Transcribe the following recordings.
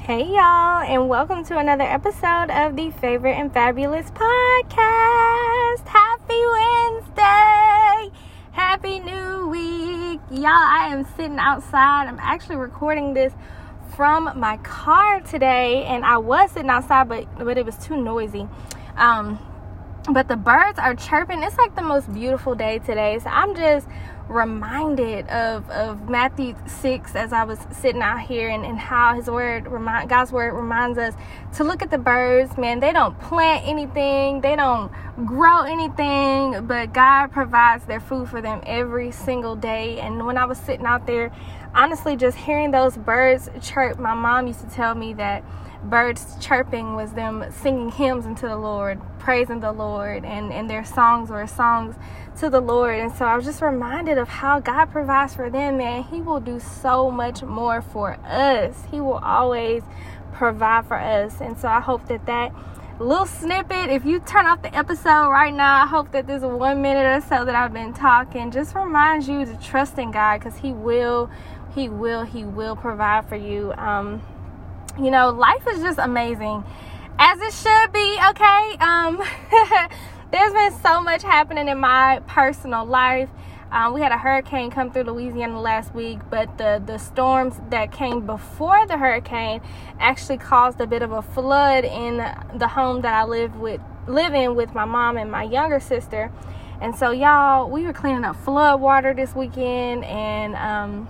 Hey, y'all, and welcome to another episode of the Favored and Fabulous Podcast. Happy Wednesday! Happy New Week! Y'all, I am sitting outside. I'm actually recording this from my car today, and I was sitting outside, but, but it was too noisy. Um, but the birds are chirping. It's like the most beautiful day today. So I'm just reminded of, of Matthew 6 as I was sitting out here and, and how his word remind God's word reminds us to look at the birds, man. They don't plant anything, they don't grow anything, but God provides their food for them every single day. And when I was sitting out there, honestly just hearing those birds chirp, my mom used to tell me that birds chirping was them singing hymns unto the Lord, praising the Lord, and, and their songs were songs to the Lord. And so I was just reminded of how God provides for them, man. He will do so much more for us. He will always provide for us. And so I hope that that little snippet, if you turn off the episode right now, I hope that this one minute or so that I've been talking just reminds you to trust in God because He will, He will, He will provide for you. Um, you know, life is just amazing as it should be, okay? Um, there's been so much happening in my personal life. Um, we had a hurricane come through Louisiana last week, but the, the storms that came before the hurricane actually caused a bit of a flood in the home that I live with live in with my mom and my younger sister. And so y'all, we were cleaning up flood water this weekend and um,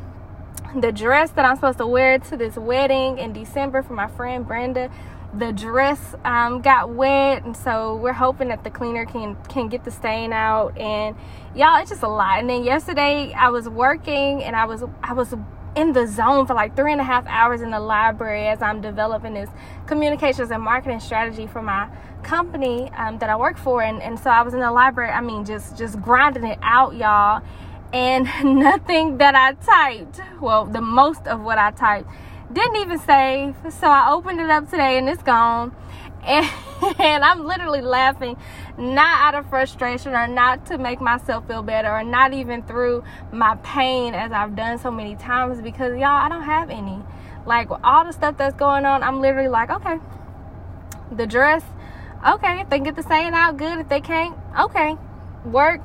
the dress that I'm supposed to wear to this wedding in December for my friend Brenda. The dress um, got wet and so we're hoping that the cleaner can can get the stain out. And y'all it's just a lot. And then yesterday i was working and i was i was in the zone for like three and a half hours in the library as i'm developing this communications and marketing strategy for my company um, that i work for. And, and so i was in the library i mean just just grinding it out y'all and nothing that i typed well the most of what i typed didn't even save. So I opened it up today and it's gone. And, and, I'm literally laughing, not out of frustration or not to make myself feel better or not even through my pain as I've done so many times because y'all, I don't have any. Like all the stuff that's going on, I'm literally like, okay, the dress, okay, if they get the saying out, good. If they can't, okay, work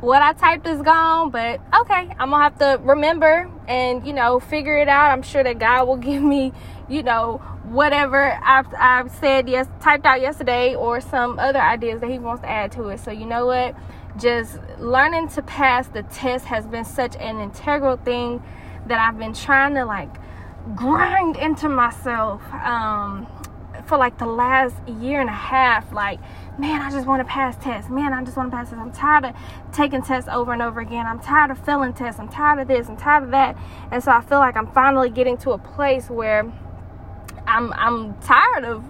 what I typed is gone, but okay, I'm gonna have to remember and you know figure it out. I'm sure that God will give me, you know, whatever I've, I've said yes typed out yesterday or some other ideas that He wants to add to it. So you know what, just learning to pass the test has been such an integral thing that I've been trying to like grind into myself um, for like the last year and a half, like man, I just want to pass tests. Man, I just want to pass tests. I'm tired of taking tests over and over again. I'm tired of failing tests. I'm tired of this. I'm tired of that. And so I feel like I'm finally getting to a place where I'm I'm tired of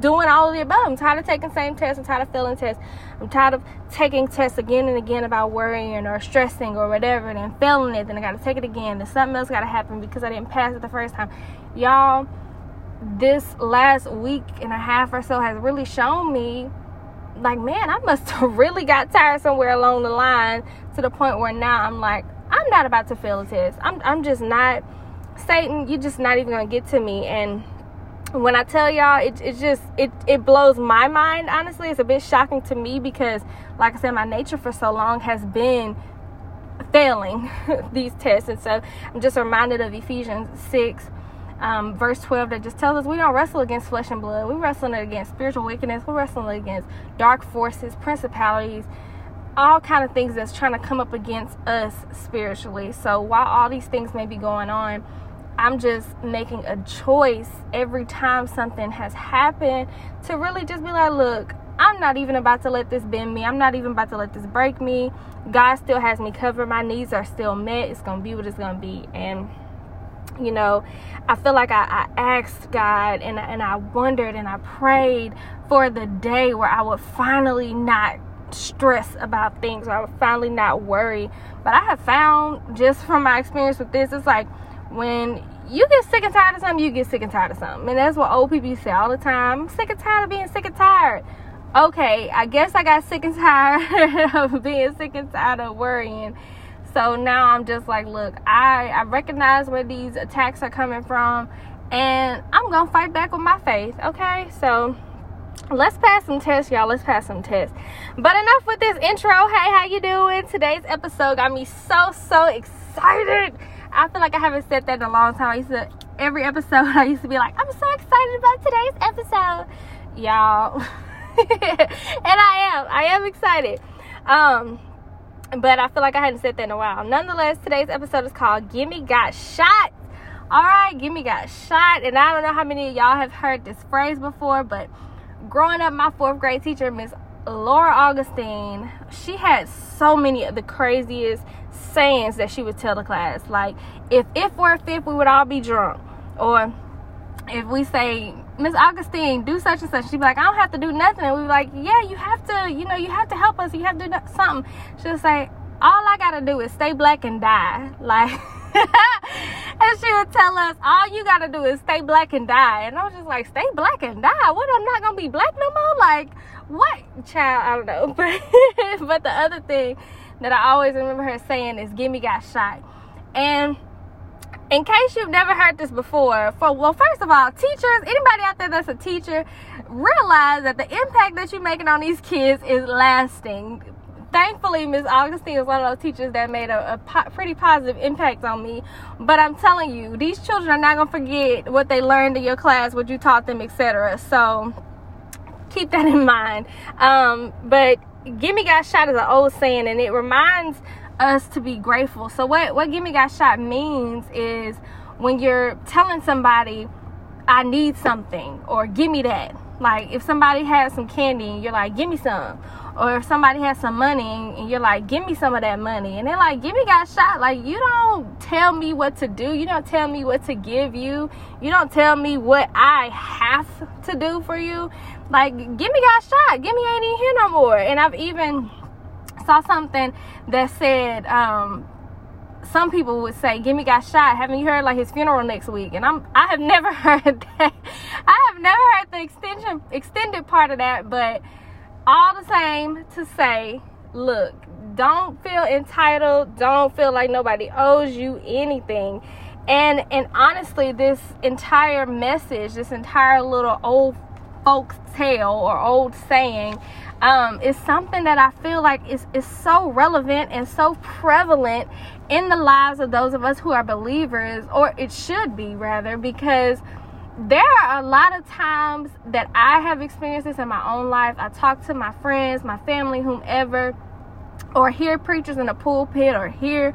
doing all of the above. I'm tired of taking same tests. I'm tired of failing tests. I'm tired of taking tests again and again about worrying or stressing or whatever and then failing it. Then I got to take it again. Then something else got to happen because I didn't pass it the first time. Y'all, this last week and a half or so has really shown me like, man, I must have really got tired somewhere along the line to the point where now I'm like, I'm not about to fail a test. I'm, I'm just not, Satan, you're just not even gonna get to me. And when I tell y'all, it, it just, it, it blows my mind, honestly. It's a bit shocking to me because, like I said, my nature for so long has been failing these tests. And so I'm just reminded of Ephesians 6 um, verse 12 that just tells us we don't wrestle against flesh and blood. We're wrestling against spiritual wickedness. We're wrestling against dark forces, principalities, all kind of things that's trying to come up against us spiritually. So while all these things may be going on, I'm just making a choice every time something has happened to really just be like, look, I'm not even about to let this bend me. I'm not even about to let this break me. God still has me covered. My needs are still met. It's going to be what it's going to be. And you know, I feel like I, I asked God and, and I wondered and I prayed for the day where I would finally not stress about things, I would finally not worry. But I have found just from my experience with this, it's like when you get sick and tired of something, you get sick and tired of something. And that's what old people say all the time. I'm sick and tired of being sick and tired. Okay, I guess I got sick and tired of being sick and tired of worrying so now I'm just like, look, I, I recognize where these attacks are coming from. and I'm gonna fight back with my faith. Okay, so let's pass some tests y'all. Let's pass some tests. But enough with this intro. Hey how you doing? Today's episode got me so so excited. I feel like i haven't said that in a long time. I used to every episode i used to be like i'm so excited about today's episode. Y'all. And i am. I am excited. Um but i feel like i hadn't said that in a while nonetheless today's episode is called gimme got shot all right gimme got shot and i don't know how many of y'all have heard this phrase before but growing up, my fourth grade teacher, Miss Laura Augustine, she had so many of the craziest sayings that she would tell the class. Like, if if we're fifth, we would all be drunk. Or if we say, Miss Augustine, do such and such, she'd be like, I don't have to do nothing. And we'd be like, Yeah, you have to, you know, you have to help us. You have to do something. She'll say, All I gotta do is stay black and die. Like, and she would tell us, all you gotta do is stay black and die. And I was just like, stay black and die? What? I'm not gonna be black no more? Like, what? Child, I don't know. But, but the other thing that I always remember her saying is, Gimme got shot. And in case you've never heard this before, for well, first of all, teachers, anybody out there that's a teacher, realize that the impact that you're making on these kids is lasting. Thankfully miss augustine was one of those teachers that made a, a po- pretty positive impact on me. But i'm telling you these children are not to forget what they learned in your class what you taught them etc so keep that in mind. Um, but gimme got shot is an old saying and it reminds us to be grateful. So what what gimme got shot means is when you're telling somebody i need something or give me that. Like if somebody has some candy and you're like give me some or if somebody has some money and you're like give me some of that money and they're like give me got shot like you don't tell me what to do. You don't tell me what to give you. You don't tell me what i have to do for you. Like give me got shot. Give me ain't even here no more. And i've even saw something that said um some people would say Gimme got shot. Haven't you heard like his funeral next week? And i'm i have never heard that. I have never heard the extension extended part of that but all the same to say, look, don't feel entitled, don't feel like nobody owes you anything. And and honestly, this entire message, this entire little old folks tale or old saying um, is something that I feel like is, is so relevant and so prevalent in the lives of those of us who are believers, or it should be rather, because there are a lot of times that I have experienced this in my own life. I talk to my friends, my family, whomever, or hear preachers in the pulpit, or hear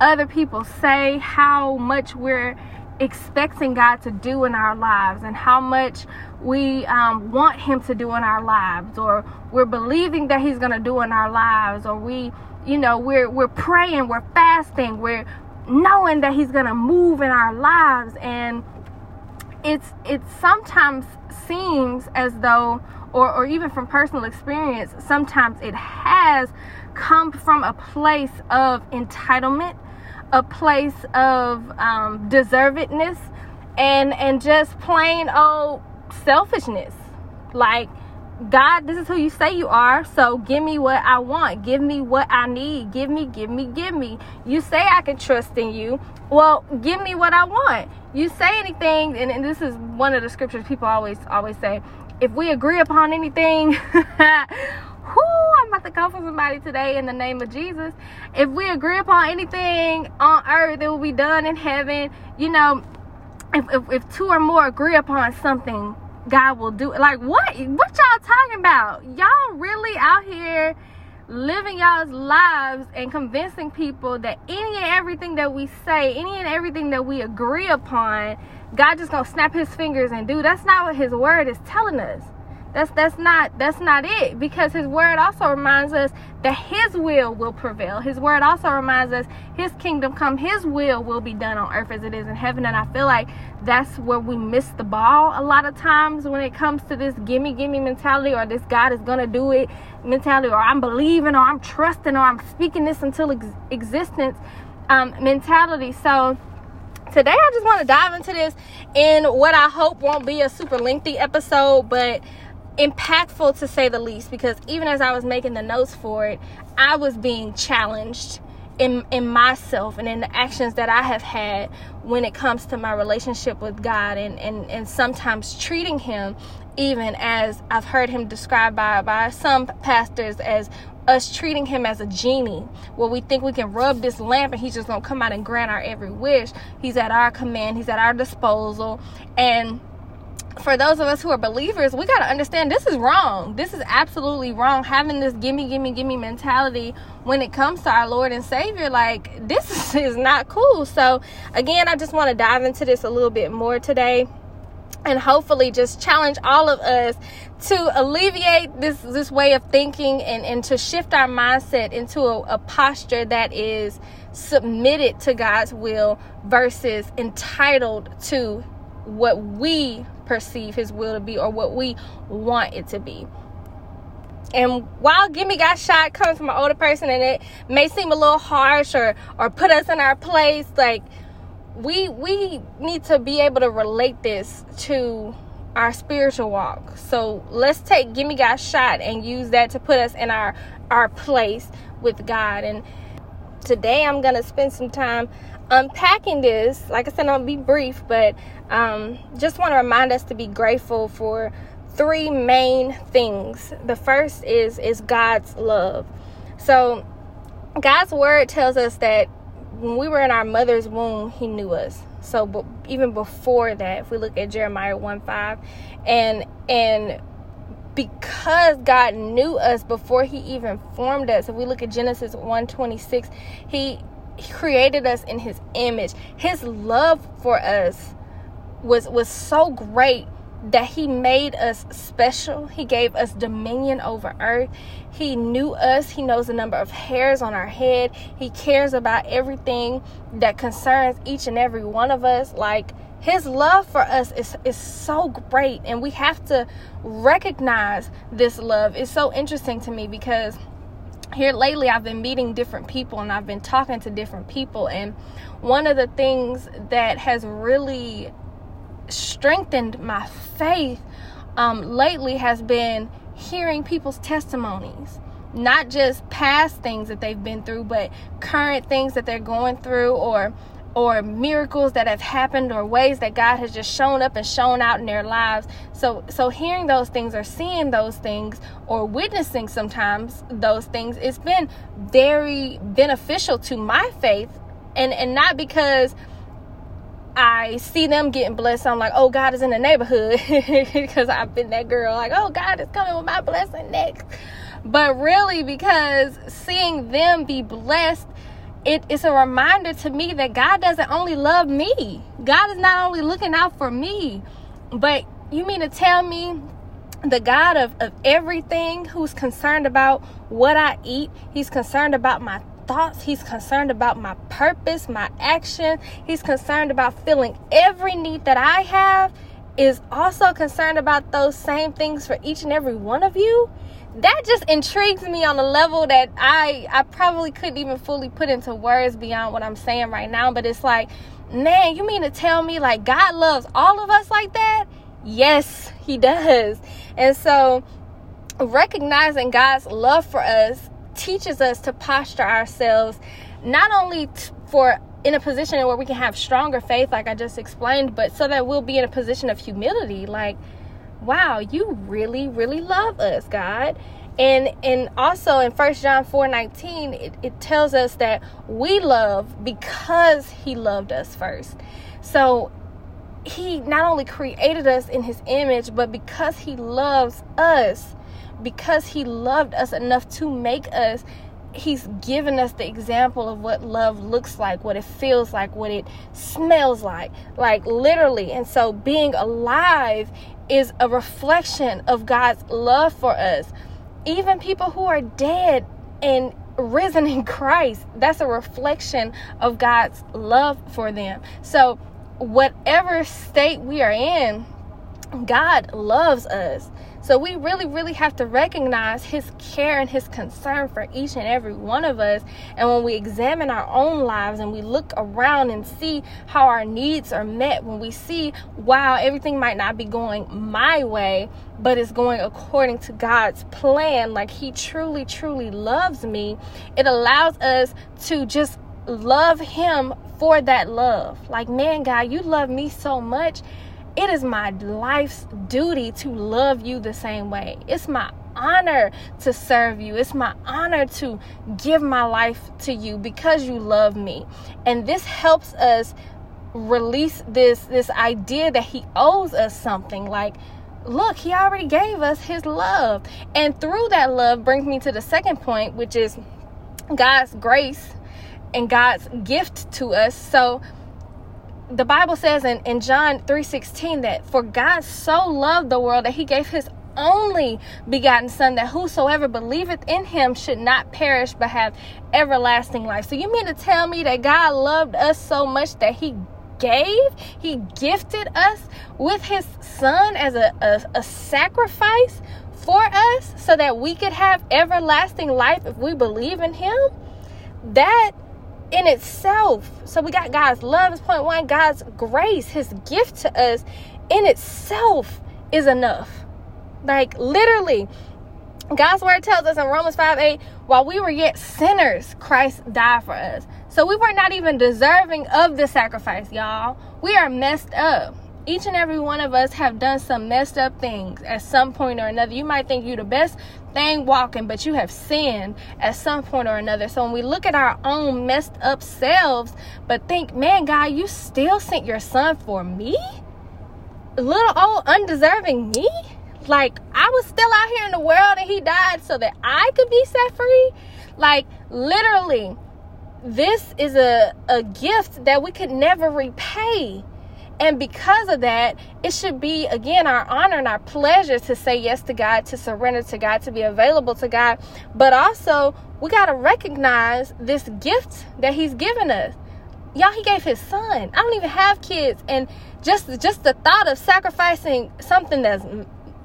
other people say how much we're expecting God to do in our lives and how much we um, want Him to do in our lives, or we're believing that He's going to do in our lives, or we, you know, we're we're praying, we're fasting, we're knowing that He's going to move in our lives, and it's it sometimes seems as though or, or even from personal experience sometimes it has come from a place of entitlement a place of um, deservedness and and just plain old selfishness like God, this is who you say you are. So give me what I want. Give me what I need. Give me, give me, give me. You say I can trust in you. Well, give me what I want. You say anything, and, and this is one of the scriptures people always always say. If we agree upon anything, whoo, about to call for somebody today in the name of Jesus. If we agree upon anything on earth, it will be done in heaven. You know, if, if, if two or more agree upon something, God will do it. Like what? What y'all talking about? Y'all really out here living y'all's lives and convincing people that any and everything that we say, any and everything that we agree upon, God just gonna snap his fingers and do. That's not what his word is telling us. That's that's not that's not it because his word also reminds us that his will will prevail. His word also reminds us his kingdom come, his will will be done on earth as it is in heaven. And I feel like that's where we miss the ball a lot of times when it comes to this gimme gimme mentality or this God is gonna do it mentality or I'm believing or I'm trusting or I'm speaking this until ex- existence um, mentality. So today I just want to dive into this in what I hope won't be a super lengthy episode, but impactful to say the least because even as I was making the notes for it, I was being challenged in in myself and in the actions that I have had when it comes to my relationship with God and and and sometimes treating him even as I've heard him described by by some pastors as us treating him as a genie. Where we think we can rub this lamp and he's just gonna come out and grant our every wish. He's at our command. He's at our disposal. And for those of us who are believers, we got to understand this is wrong. This is absolutely wrong. Having this gimme, gimme, gimme mentality when it comes to our Lord and Savior, like, this is not cool. So, again, I just want to dive into this a little bit more today and hopefully just challenge all of us to alleviate this this way of thinking and, and to shift our mindset into a, a posture that is submitted to God's will versus entitled to what we perceive his will to be or what we want it to be. And while Gimme Got Shot comes from an older person and it may seem a little harsh or or put us in our place, like we we need to be able to relate this to our spiritual walk. So let's take Gimme Got Shot and use that to put us in our our place with God. And today I'm gonna spend some time unpacking this. Like I said, I'll be brief, but um, just want to remind us to be grateful for three main things. The first is is God's love. So God's word tells us that when we were in our mother's womb, He knew us. So but even before that, if we look at Jeremiah 1 5, and and because God knew us before he even formed us. If we look at Genesis 1:26, he created us in his image. His love for us was was so great that he made us special. He gave us dominion over earth. He knew us. He knows the number of hairs on our head. He cares about everything that concerns each and every one of us. Like his love for us is, is so great, and we have to recognize this love. It's so interesting to me because here lately I've been meeting different people and I've been talking to different people and one of the things that has really strengthened my faith um, lately has been hearing people's testimonies. Not just past things that they've been through but current things that they're going through or or miracles that have happened or ways that God has just shown up and shown out in their lives. So so hearing those things or seeing those things or witnessing sometimes those things it's been very beneficial to my faith and and not because I see them getting blessed. I'm like, oh, God is in the neighborhood because I've been that girl. Like, oh, God is coming with my blessing next. But really, because seeing them be blessed it, it's a reminder to me that God doesn't only love me. God is not only looking out for me, but you mean to tell me the God of, of everything who's concerned about what I eat, He's concerned about my thoughts, He's concerned about my purpose, my action, He's concerned about filling every need that I have, is also concerned about those same things for each and every one of you that just intrigues me on a level that I I probably couldn't even fully put into words beyond what I'm saying right now. But it's like, man, you mean to tell me like God loves all of us like that? Yes, He does. And so recognizing God's love for us teaches us to posture ourselves not only t- for in a position where we can have stronger faith like I just explained, but so that we'll be in a position of humility like wow, you really, really love us, God. And and also in First John 4 19, it, it tells us that we love because he loved us first. So he not only created us in his image, but because he loves us, because he loved us enough to make us, he's given us the example of what love looks like, what it feels like, what it smells like, like literally. And so being alive is a reflection of God's love for us. Even people who are dead and risen in Christ, that's a reflection of God's love for them. So, whatever state we are in, God loves us. So we really, really have to recognize His care and His concern for each and every one of us. And when we examine our own lives and we look around and see how our needs are met, when we see, wow, everything might not be going my way, but it's going according to God's plan, like He truly, truly loves me, it allows us to just love Him for that love. Like, man, God, you love me so much it is my life's duty to love you the same way. It's my honor to serve you. It's my honor to give my life to you because you love me. And this helps us release this this idea that he owes us something like look he already gave us his love and through that love brings me to the second point which is god's grace and god's gift to us so the Bible says in, in John 3:16 that for God so loved the world that he gave his only begotten son that whosoever believeth in him should not perish but have everlasting life. So you mean to tell me that God loved us so much that he gave, he gifted us with his son as a, a, a sacrifice for us so that we could have everlasting life if we believe in him? That in itself. So we got God's love is point one, God's grace, his gift to us in itself is enough. Like literally, God's word tells us in Romans 5 8, while we were yet sinners, Christ died for us. So we were not even deserving of the sacrifice, y'all. We are messed up each and every one of us have done some messed up things at some point or another. You might think you're the best thing walking, but you have sinned at some point or another. So when we look at our own messed up selves, but think, man, God, you still sent your son for me? Little old undeserving me? Like I was still out here in the world and he died so that I could be set free? Like literally, this is a, a gift that we could never repay and because of that, it should be, again, our honor and our pleasure to say yes to God, to surrender to God, to be available to God. But also, we got to recognize this gift that He's given us. Y'all, He gave His Son. I don't even have kids. And just, just the thought of sacrificing something that's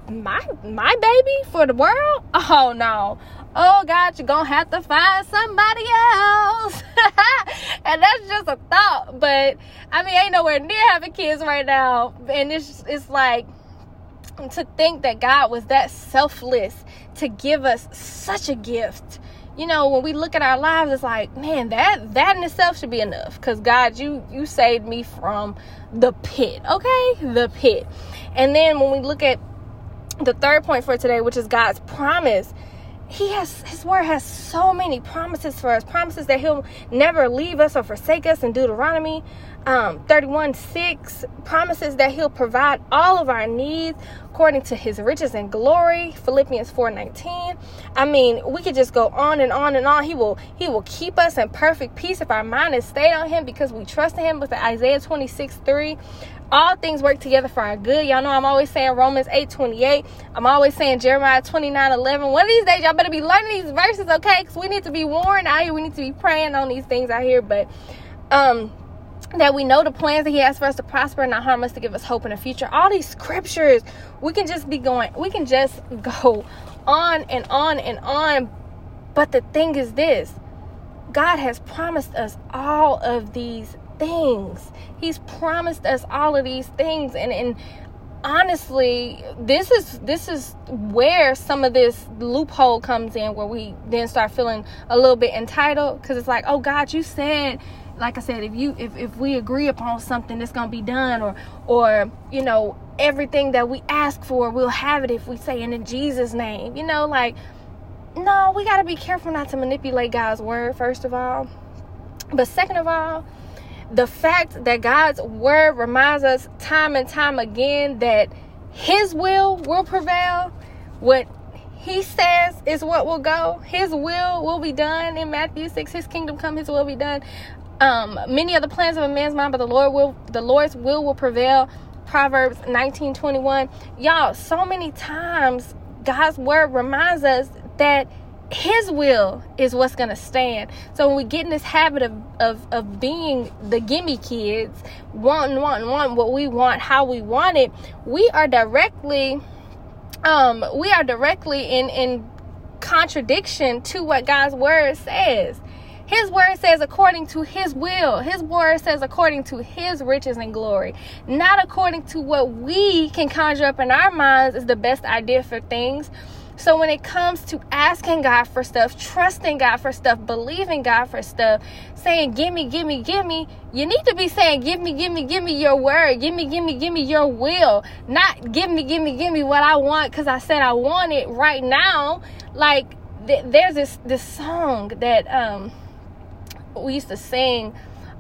my my baby for the world oh no oh god you're gonna have to find somebody else. And that's just a thought but i mean ain't nowhere near having kids right now. And it's it's like to think that god was that selfless to give us such a gift. You know when we look at our lives it's like man that that in itself should be enough. Because god you you saved me from the pit okay? The pit. And then when we look at the third point for today, which is God's promise. He has his word has so many promises for us, promises that he'll never leave us or forsake us in Deuteronomy um, 31 6 promises that he'll provide all of our needs according to his riches and glory philippians 4 19 i mean we could just go on and on and on. He will he will keep us in perfect peace if our mind is stayed on him because we trust in him with the isaiah 26 3 all things work together for our good. Y'all know I'm always saying Romans 8 28. I'm always saying Jeremiah 29 11. One of these days, y'all better be learning these verses, okay? Because we need to be warned out here. We need to be praying on these things out here. But, um, that we know the plans that he has for us to prosper and not harm us to give us hope in the future. All these scriptures, we can just be going, we can just go on and on and on. But the thing is this God has promised us all of these things. He's promised us all of these things and and honestly this is this is where some of this loophole comes in where we then start feeling a little bit entitled because it's like oh god you said like i said if you if, if we agree upon something that's gonna be done or or you know everything that we ask for we'll have it if we say it in jesus name you know like no we got to be careful not to manipulate god's word first of all but second of all the fact that God's word reminds us time and time again that his will will prevail, what he says is what will go. His will will be done in Matthew 6. His kingdom come, his will be done. Um, many of the plans of a man's mind, but the Lord will the Lord's will will prevail. Proverbs 19 21. Y'all, so many times God's word reminds us that his will is what's going to stand. So when we get in this habit of, of, of being the gimme kids, wanting, wanting, wanting what we want, how we want it, we are directly um, we are directly in in contradiction to what God's word says. His word says according to his will. His word says according to his riches and glory, not according to what we can conjure up in our minds is the best idea for things. So when it comes to asking God for stuff, trusting God for stuff, believing God for stuff, saying, Give me, give me, give me, you need to be saying, Give me, give me, give me your word. Give me, give me, give me your will. Not give me, give me, give me what I want because I said I want it right now. Like, th- there's this, this song that, um, we used to sing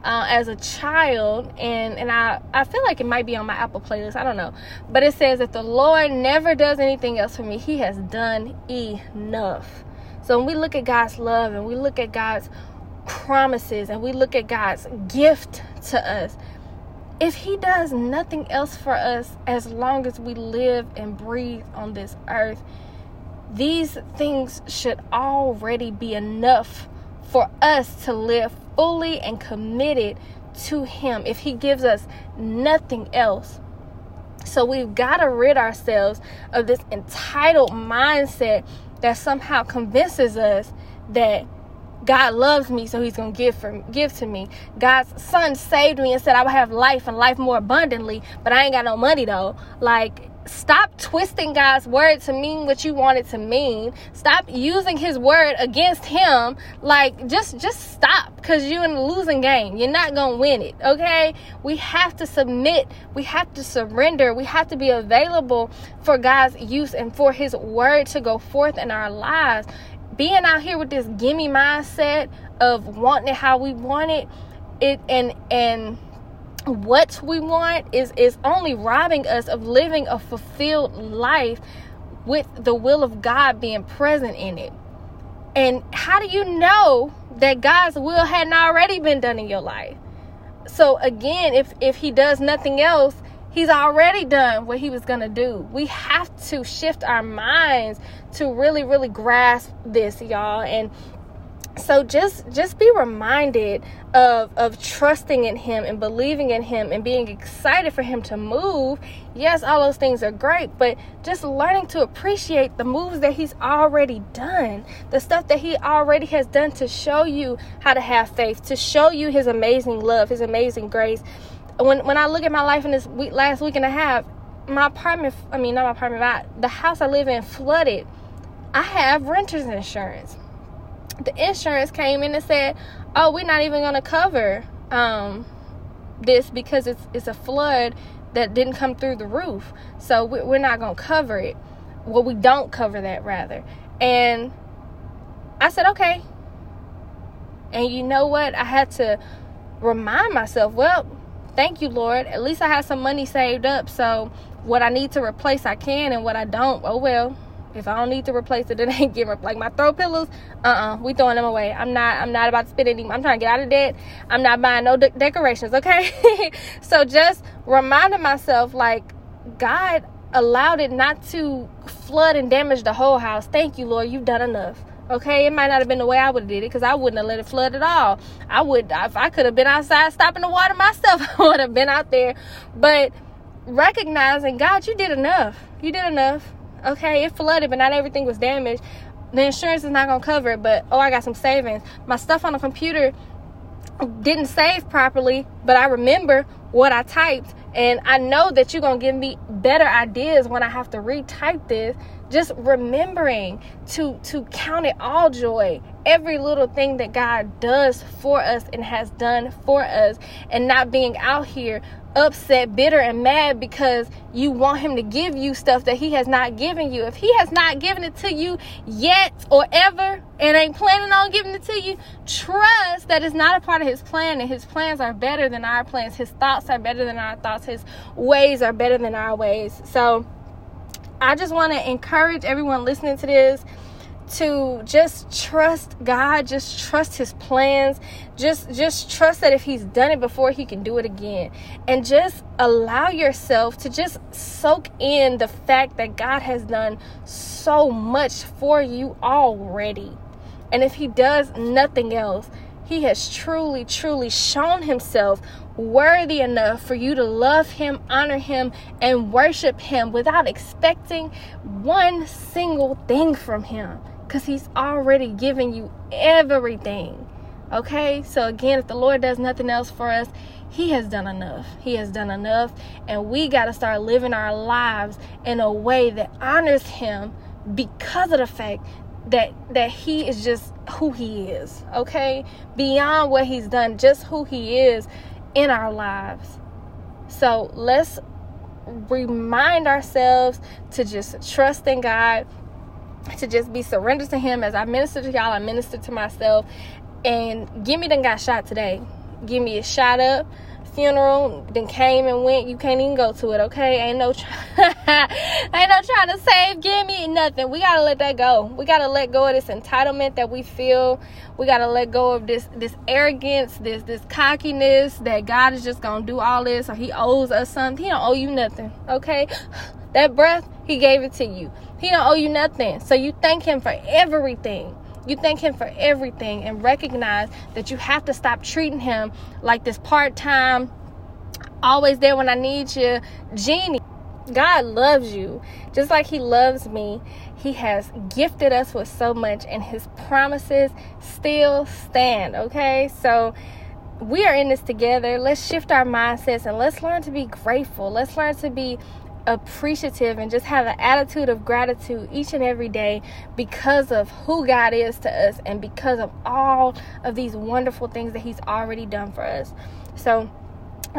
uh, as a child and and I, I feel like it might be on my apple playlist i don't know. But it says that the lord never does anything else for me. He has done enough. So when we look at god's love and we look at god's promises and we look at god's gift to us if he does nothing else for us as long as we live and breathe on this earth these things should already be enough for us to live fully and committed to Him if He gives us nothing else. So we've got to rid ourselves of this entitled mindset that somehow convinces us that God loves me, so He's gonna give for give to me. God's Son saved me and said I would have life and life more abundantly, but I ain't got no money though. Like stop twisting God's word to mean what you want it to mean. Stop using his word against him. Like just just stop cuz you're in a losing game. You're not going to win it, okay? We have to submit. We have to surrender. We have to be available for God's use and for his word to go forth in our lives. Being out here with this gimme mindset of wanting it how we want it, it and and what we want is is only robbing us of living a fulfilled life with the will of God being present in it. And how do you know that God's will hadn't already been done in your life? So again, if if he does nothing else, he's already done what he was going to do. We have to shift our minds to really really grasp this, y'all. And so just just be reminded of of trusting in him and believing in him and being excited for him to move. Yes all those things are great but just learning to appreciate the moves that he's already done the stuff that he already has done to show you how to have faith to show you his amazing love his amazing grace. When when i look at my life in this week last week and a half my apartment i mean not my apartment but the house i live in flooded. I have renter's insurance the insurance came in and said, "Oh, we're not even going to cover um, this because it's it's a flood that didn't come through the roof, so we're not going to cover it. Well, we don't cover that rather." And I said, "Okay." And you know what? I had to remind myself, well, thank you, Lord. At least I have some money saved up. So what I need to replace, I can, and what I don't, oh well, if I don't need to replace it, it ain't getting like my throw pillows. Uh uh-uh, uh we throwing them away. I'm not. I'm not about to spend any. I'm trying to get out of debt. I'm not buying no de- decorations. Okay. so just reminding myself, like God allowed it not to flood and damage the whole house. Thank you, Lord. You've done enough. Okay, it might not have been the way I would have did it because I wouldn't have let it flood at all. I would, if I could have been outside stopping the water myself, I would have been out there. But recognizing, God, you did enough. You did enough Okay, it flooded, but not everything was damaged. The insurance is not gonna cover it, but oh, I got some savings. My stuff on the computer didn't save properly, but I remember what I typed, and I know that you're gonna give me better ideas when I have to retype this. Just remembering to to count it all joy, every little thing that God does for us and has done for us, and not being out here upset, bitter, and mad because you want him to give you stuff that he has not given you. If he has not given it to you yet or ever and ain't planning on giving it to you, trust that it's not a part of his plan and his plans are better than our plans. His thoughts are better than our thoughts. His ways are better than our ways. So I just want to encourage everyone listening to this to just trust God, just trust his plans, just just trust that if he's done it before he can do it again. And just allow yourself to just soak in the fact that God has done so much for you already. And if he does nothing else, he has truly truly shown himself worthy enough for you to love Him, honor Him, and worship Him without expecting one single thing from Him because He's already given you everything. Okay, so again, if the Lord does nothing else for us, He has done enough. He has done enough, and we got to start living our lives in a way that honors Him because of the fact that that he is just who he is okay beyond what he's done just who he is in our lives so let's remind ourselves to just trust in god to just be surrendered to him as i minister to y'all i minister to myself. And give me them got shot today. Give me a shot up funeral then came and went. You can't even go to it okay? Ain't no try- ain't no trying to save give me nothing. We gotta let that go. We gotta let go of this entitlement that we feel. We gotta let go of this this arrogance this this cockiness that god is just gonna do all this. Or he owes us something. He don't owe you nothing okay? That breath he gave it to you he don't owe you nothing so you thank him for everything you thank Him for everything and recognize that you have to stop treating Him like this part time, always there when I need you genie. God loves you just like He loves me. He has gifted us with so much, and His promises still stand. Okay, so we are in this together. Let's shift our mindsets and let's learn to be grateful. Let's learn to be appreciative and just have an attitude of gratitude each and every day because of who God is to us and because of all of these wonderful things that He's already done for us. So,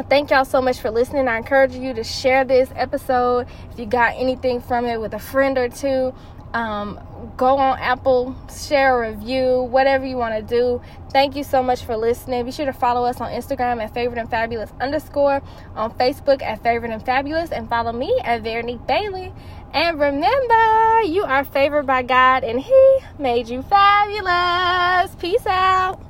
Thank y'all so much for listening. I encourage you to share this episode if you got anything from it with a friend or two. Um, go on Apple, share a review, whatever you want to do. Thank you so much for listening. Be sure to follow us on Instagram at favored and fabulous underscore, on Facebook at favored and fabulous, and follow me at Verinique Bailey. And remember, you are favored by God and He made you fabulous. Peace out.